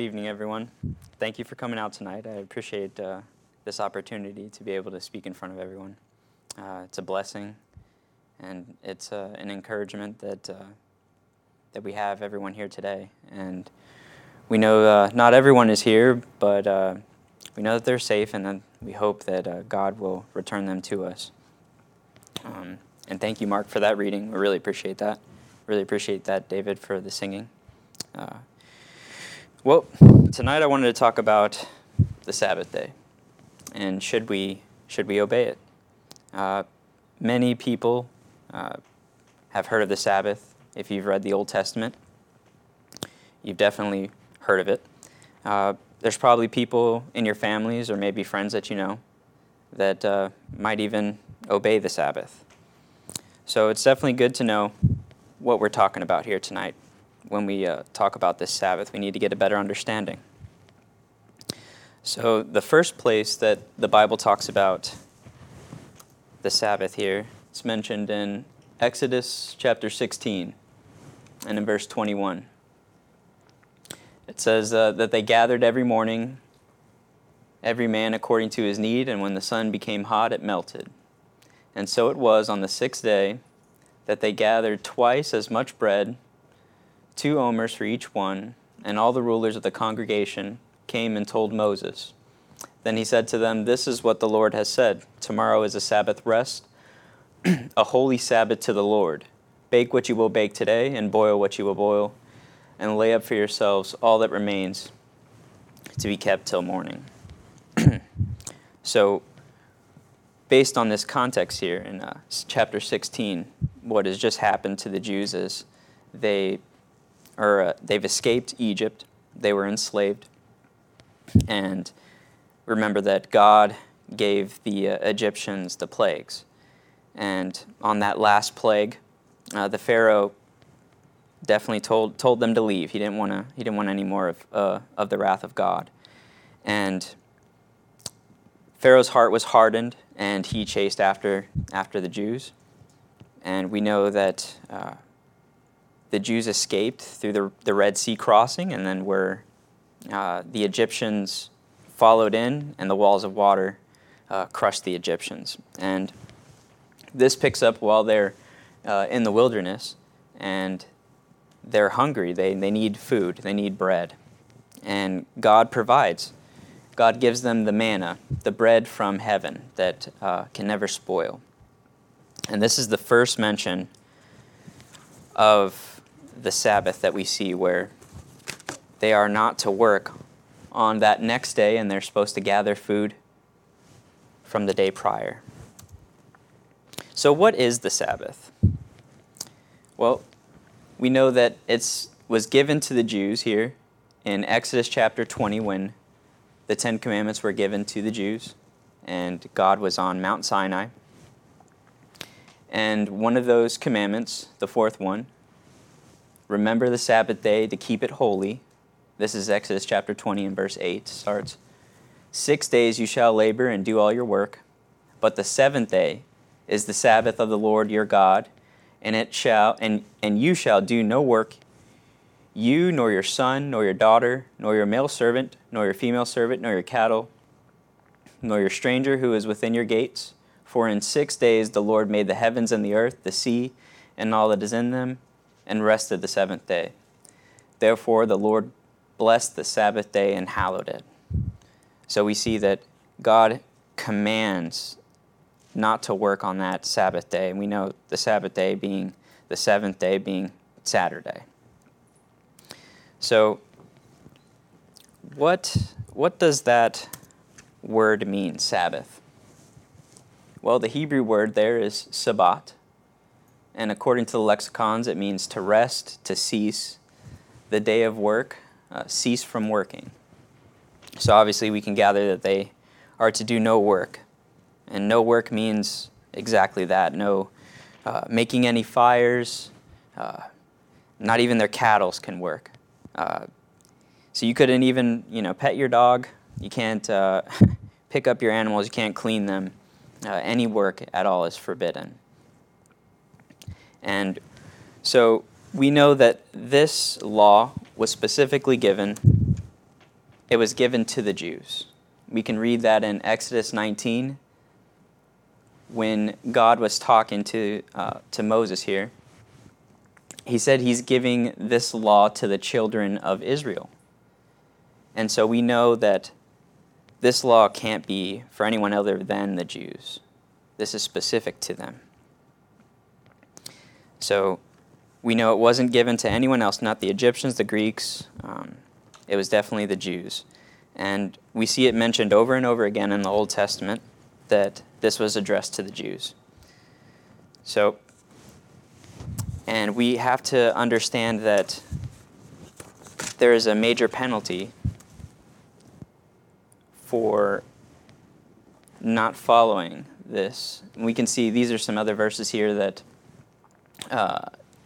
Evening, everyone. Thank you for coming out tonight. I appreciate uh, this opportunity to be able to speak in front of everyone. Uh, it's a blessing, and it's uh, an encouragement that uh, that we have everyone here today. And we know uh, not everyone is here, but uh, we know that they're safe, and that we hope that God will return them to us. Um, and thank you, Mark, for that reading. We really appreciate that. Really appreciate that, David, for the singing. Well, tonight I wanted to talk about the Sabbath day, and should we should we obey it? Uh, many people uh, have heard of the Sabbath. If you've read the Old Testament, you've definitely heard of it. Uh, there's probably people in your families or maybe friends that you know that uh, might even obey the Sabbath. So it's definitely good to know what we're talking about here tonight when we uh, talk about this Sabbath. We need to get a better understanding. So, the first place that the Bible talks about the Sabbath here is mentioned in Exodus chapter 16 and in verse 21. It says uh, that they gathered every morning, every man according to his need, and when the sun became hot, it melted. And so it was on the sixth day that they gathered twice as much bread two omers for each one, and all the rulers of the congregation came and told Moses. Then he said to them, This is what the Lord has said Tomorrow is a Sabbath rest, a holy Sabbath to the Lord. Bake what you will bake today, and boil what you will boil, and lay up for yourselves all that remains to be kept till morning. so, based on this context here in uh, chapter 16, what has just happened to the Jews is they or uh, they've escaped Egypt. They were enslaved. And remember that God gave the uh, Egyptians the plagues. And on that last plague, uh, the Pharaoh definitely told, told them to leave. He didn't, wanna, he didn't want any more of, uh, of the wrath of God. And Pharaoh's heart was hardened, and he chased after, after the Jews. And we know that uh, the Jews escaped through the, the Red Sea crossing, and then were uh, the Egyptians followed in, and the walls of water uh, crushed the Egyptians. And this picks up while they're uh, in the wilderness, and they're hungry. They, they need food, they need bread. And God provides. God gives them the manna, the bread from heaven that uh, can never spoil. And this is the first mention of the Sabbath that we see where they are not to work on that next day and they're supposed to gather food from the day prior. So, what is the Sabbath? Well, we know that it was given to the Jews here in Exodus chapter 20 when the Ten Commandments were given to the Jews and God was on Mount Sinai. And one of those commandments, the fourth one, Remember the Sabbath day to keep it holy. This is Exodus chapter 20 and verse 8 starts. Six days you shall labor and do all your work, but the seventh day is the Sabbath of the Lord your God, and it shall and, and you shall do no work, you nor your son, nor your daughter, nor your male servant, nor your female servant, nor your cattle, nor your stranger who is within your gates. For in six days the Lord made the heavens and the earth, the sea, and all that is in them and rested the seventh day. Therefore, the Lord blessed the Sabbath day and hallowed it. So we see that God commands not to work on that Sabbath day. And we know the Sabbath day being the seventh day being Saturday. So, what, what does that word mean, Sabbath? Well, the Hebrew word there is Sabbat, and according to the lexicons, it means to rest, to cease, the day of work, uh, cease from working. So obviously, we can gather that they are to do no work. And no work means exactly that no uh, making any fires, uh, not even their cattle can work. Uh, so you couldn't even, you know, pet your dog. You can't uh, pick up your animals. You can't clean them. Uh, any work at all is forbidden. And so we know that this law was specifically given it was given to the Jews. We can read that in Exodus 19 when God was talking to, uh, to Moses here. He said he's giving this law to the children of Israel. And so we know that this law can't be for anyone other than the Jews. This is specific to them. So we know it wasn't given to anyone else, not the Egyptians, the Greeks. Um, it was definitely the Jews. And we see it mentioned over and over again in the Old Testament that this was addressed to the Jews. So, and we have to understand that there is a major penalty for not following this. We can see these are some other verses here that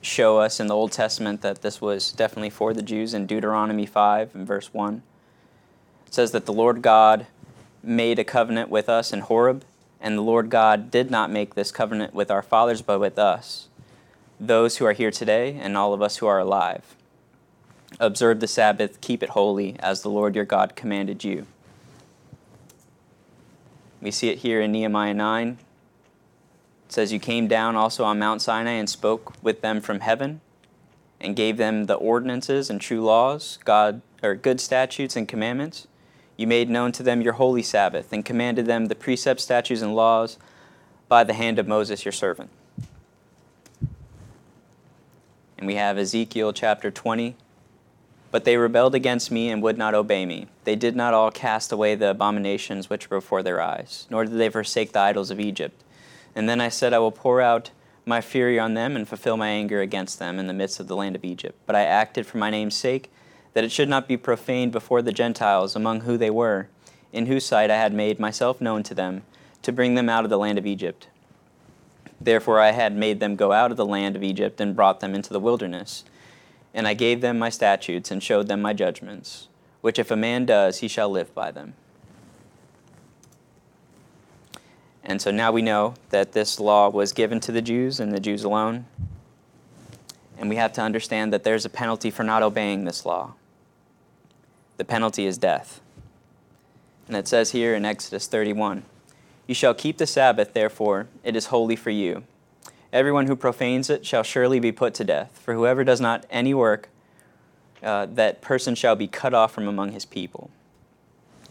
show us in the Old Testament that this was definitely for the Jews in Deuteronomy 5 and verse 1. It says that the Lord God made a covenant with us in Horeb, and the Lord God did not make this covenant with our fathers, but with us, those who are here today, and all of us who are alive. Observe the Sabbath, keep it holy, as the Lord your God commanded you. We see it here in Nehemiah 9. Says, You came down also on Mount Sinai and spoke with them from heaven and gave them the ordinances and true laws, God or good statutes and commandments. You made known to them your holy Sabbath and commanded them the precepts, statutes, and laws by the hand of Moses your servant. And we have Ezekiel chapter 20, but they rebelled against me and would not obey me. They did not all cast away the abominations which were before their eyes, nor did they forsake the idols of Egypt. And then I said, I will pour out my fury on them and fulfill my anger against them in the midst of the land of Egypt. But I acted for my name's sake, that it should not be profaned before the Gentiles, among who they were, in whose sight I had made myself known to them, to bring them out of the land of Egypt. Therefore I had made them go out of the land of Egypt and brought them into the wilderness and I gave them my statutes and showed them my judgments, which if a man does, he shall live by them. And so now we know that this law was given to the Jews and the Jews alone. And we have to understand that there's a penalty for not obeying this law. The penalty is death. And it says here in Exodus 31 You shall keep the Sabbath, therefore, it is holy for you. Everyone who profanes it shall surely be put to death. For whoever does not any work, uh, that person shall be cut off from among his people.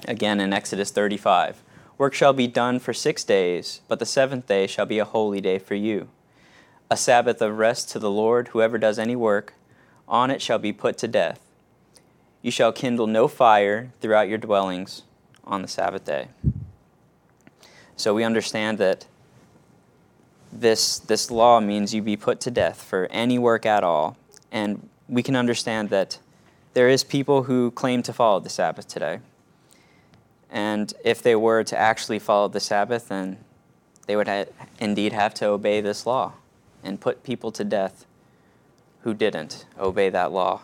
Again in Exodus 35 Work shall be done for six days, but the seventh day shall be a holy day for you. A Sabbath of rest to the Lord. Whoever does any work, on it shall be put to death. You shall kindle no fire throughout your dwellings on the Sabbath day. So we understand that this, this law means you be put to death for any work at all. And we can understand that there is people who claim to follow the Sabbath today. And if they were to actually follow the Sabbath, then they would ha- indeed have to obey this law and put people to death who didn't obey that law.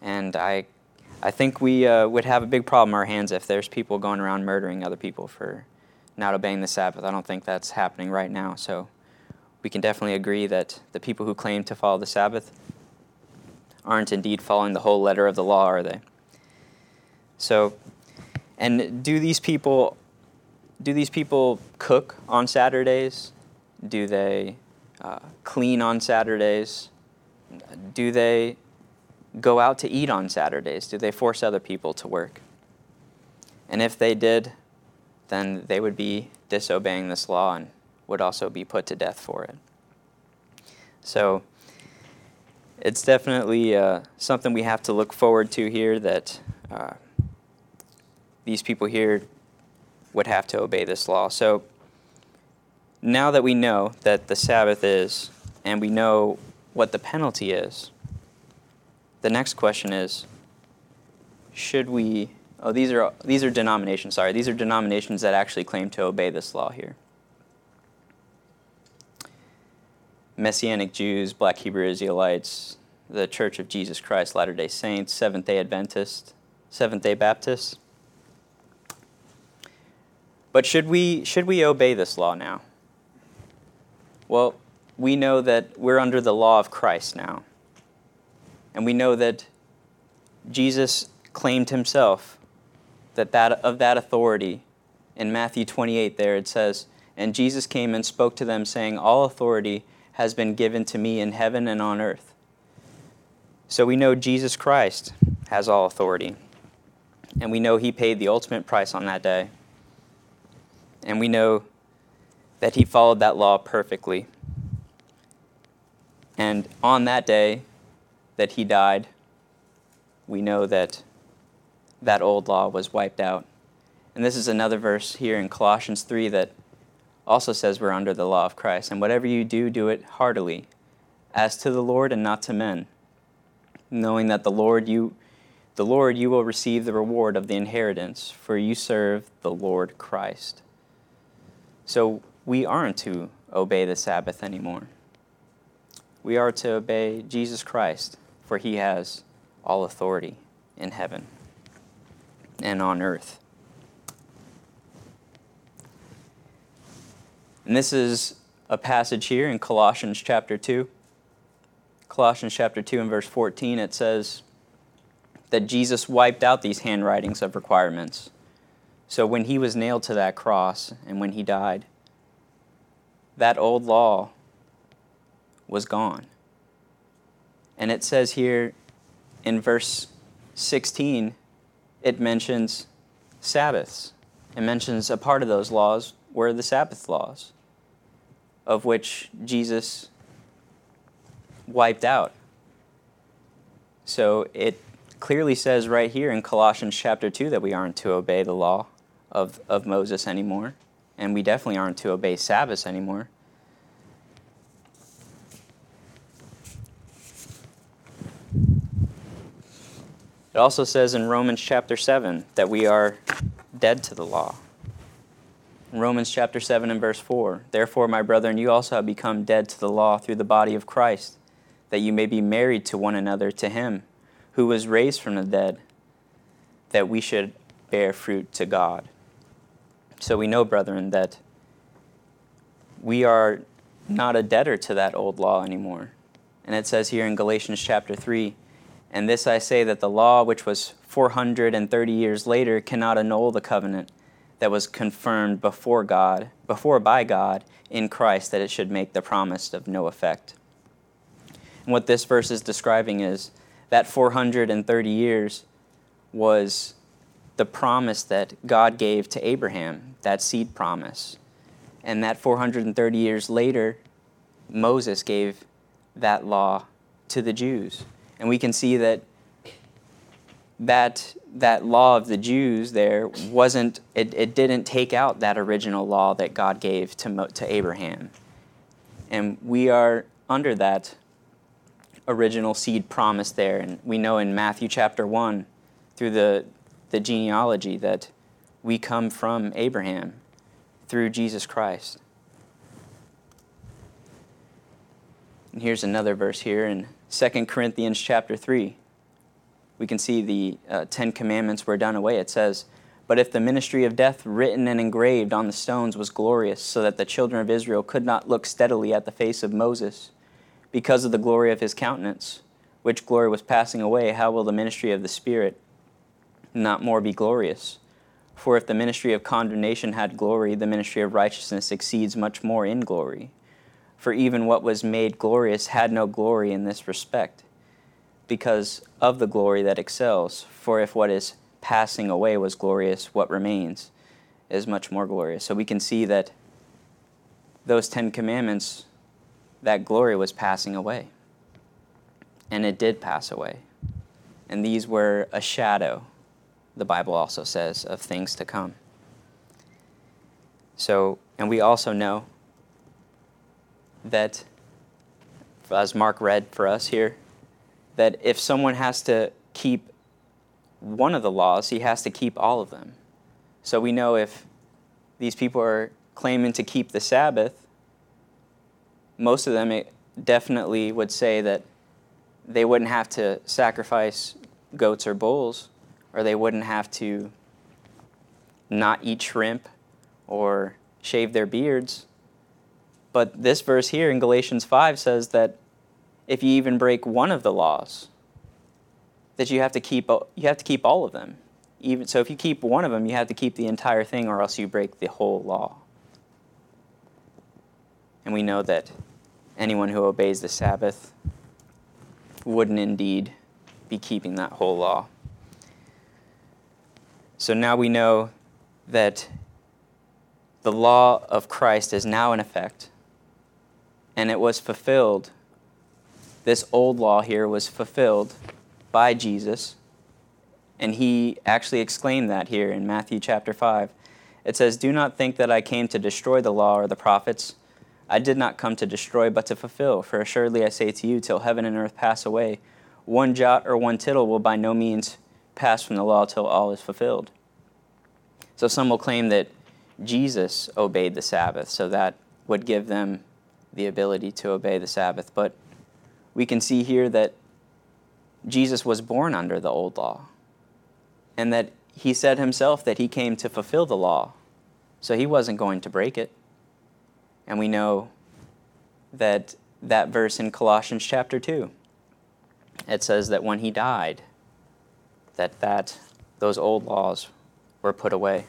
And I, I think we uh, would have a big problem on our hands if there's people going around murdering other people for not obeying the Sabbath. I don't think that's happening right now. So we can definitely agree that the people who claim to follow the Sabbath aren't indeed following the whole letter of the law, are they? So, and do these people do these people cook on Saturdays? Do they uh, clean on Saturdays? Do they go out to eat on Saturdays? Do they force other people to work? And if they did, then they would be disobeying this law and would also be put to death for it. So it's definitely uh, something we have to look forward to here that uh, these people here would have to obey this law. So now that we know that the Sabbath is, and we know what the penalty is, the next question is should we Oh, these are these are denominations. Sorry, these are denominations that actually claim to obey this law here. Messianic Jews, Black Hebrew Israelites, the Church of Jesus Christ, Latter Day Saints, Seventh Day adventists Seventh Day Baptists. But should we should we obey this law now? Well, we know that we're under the law of Christ now. And we know that Jesus claimed himself that, that of that authority. In Matthew 28, there it says, And Jesus came and spoke to them, saying, All authority has been given to me in heaven and on earth. So we know Jesus Christ has all authority. And we know he paid the ultimate price on that day. And we know that he followed that law perfectly. And on that day that he died, we know that that old law was wiped out. And this is another verse here in Colossians 3 that also says we're under the law of Christ. And whatever you do, do it heartily, as to the Lord and not to men, knowing that the Lord you the Lord you will receive the reward of the inheritance, for you serve the Lord Christ. So we aren't to obey the Sabbath anymore. We are to obey Jesus Christ, for he has all authority in heaven and on earth. And this is a passage here in Colossians chapter 2. Colossians chapter 2 and verse 14, it says that Jesus wiped out these handwritings of requirements. So when he was nailed to that cross and when he died, that old law was gone. And it says here in verse 16, it mentions Sabbaths. It mentions a part of those laws were the Sabbath laws, of which Jesus wiped out. So it clearly says right here in Colossians chapter 2 that we aren't to obey the law of, of Moses anymore, and we definitely aren't to obey Sabbaths anymore. It also says in Romans chapter 7 that we are dead to the law. Romans chapter 7 and verse 4 Therefore, my brethren, you also have become dead to the law through the body of Christ, that you may be married to one another to him, who was raised from the dead, that we should bear fruit to God. So we know, brethren, that we are not a debtor to that old law anymore. And it says here in Galatians chapter 3 and this I say that the law, which was 430 years later, cannot annul the covenant that was confirmed before God, before by God in Christ, that it should make the promise of no effect. And what this verse is describing is that 430 years was the promise that God gave to Abraham, that seed promise. And that 430 years later, Moses gave that law to the Jews. And we can see that that that law of the Jews there wasn't it, it didn't take out that original law that God gave to to Abraham. And we are under that original seed promise there and we know in Matthew chapter 1 through the the genealogy that we come from Abraham through Jesus Christ. And here's another verse here in 2 Corinthians chapter 3, we can see the uh, Ten Commandments were done away. It says, But if the ministry of death written and engraved on the stones was glorious, so that the children of Israel could not look steadily at the face of Moses, because of the glory of his countenance, which glory was passing away, how will the ministry of the Spirit not more be glorious? For if the ministry of condemnation had glory, the ministry of righteousness exceeds much more in glory. For even what was made glorious had no glory in this respect, because of the glory that excels. For if what is passing away was glorious, what remains is much more glorious. So we can see that those Ten Commandments, that glory was passing away. And it did pass away. And these were a shadow, the Bible also says, of things to come. So, and we also know that, as Mark read for us here, that if someone has to keep one of the laws, he has to keep all of them. So we know if these people are claiming to keep the Sabbath, most of them definitely would say that they wouldn't have to sacrifice goats or bulls, or they wouldn't have to not eat shrimp or shave their beards. But this verse here in Galatians 5 says that if you even break one of the laws, that you have to keep you have to keep all of them. even so if you keep one of them, you have to keep the entire thing or else you break the whole law. And we know that anyone who obeys the Sabbath wouldn't indeed be keeping that whole law. So now we know that the law of Christ is now in effect, and it was fulfilled. This old law here was fulfilled by Jesus, and he actually exclaimed that here in Matthew chapter 5. It says, Do not think that I came to destroy the law or the prophets. I did not come to destroy, but to fulfill. For assuredly I say to you, till heaven and earth pass away, one jot or one tittle will by no means pass from the law till all is fulfilled. So some will claim that Jesus obeyed the Sabbath, so that would give them the ability to obey the Sabbath. But we can see here that Jesus was born under the old law, and that he said himself that he came to fulfill the law, so he wasn't going to break it. And we know that that verse in Colossians chapter 2 it says that when he died that that those old laws were put away.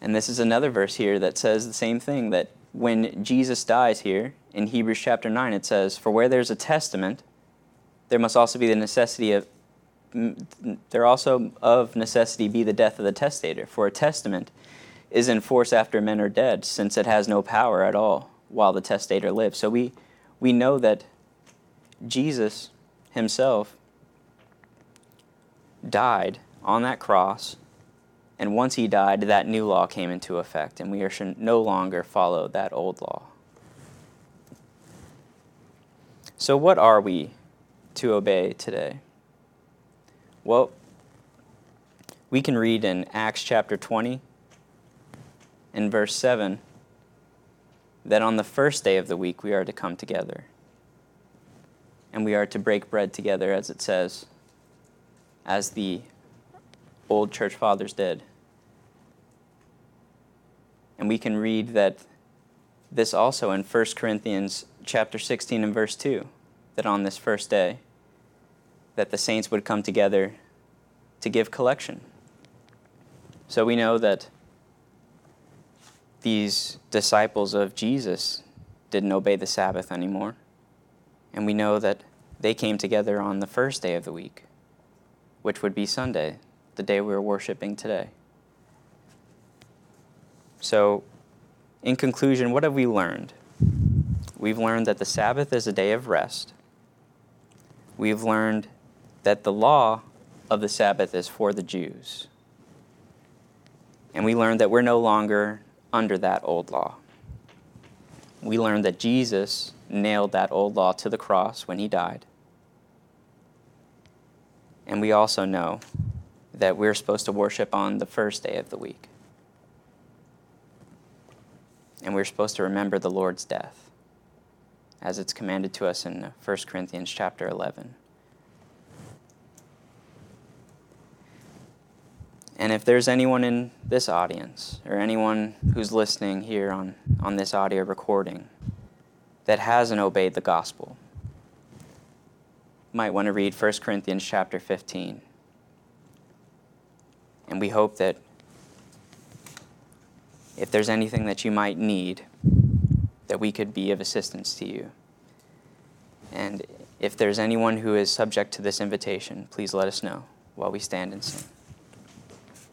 And this is another verse here that says the same thing that when Jesus dies here in Hebrews chapter 9 it says for where there's a testament there must also be the necessity of there also of necessity be the death of the testator for a testament is in force after men are dead, since it has no power at all while the testator lives. So we, we know that Jesus himself died on that cross, and once he died, that new law came into effect, and we should no longer follow that old law. So, what are we to obey today? Well, we can read in Acts chapter 20 in verse 7 that on the first day of the week we are to come together and we are to break bread together, as it says, as the old church fathers did. And we can read that this also in 1 Corinthians chapter 16 and verse 2 that on this first day that the saints would come together to give collection. So we know that these disciples of Jesus didn't obey the Sabbath anymore. And we know that they came together on the first day of the week, which would be Sunday, the day we are worshiping today. So, in conclusion, what have we learned? We've learned that the Sabbath is a day of rest. We've learned that the law of the Sabbath is for the Jews. And we learned that we're no longer under that old law. We learned that Jesus nailed that old law to the cross when he died. And we also know that we're supposed to worship on the first day of the week. And we're supposed to remember the Lord's death, as it's commanded to us in 1 Corinthians chapter 11. And if there's anyone in this audience or anyone who's listening here on, on this audio recording that hasn't obeyed the gospel, might want to read 1 Corinthians chapter 15. And we hope that if there's anything that you might need, that we could be of assistance to you. And if there's anyone who is subject to this invitation, please let us know while we stand and sing.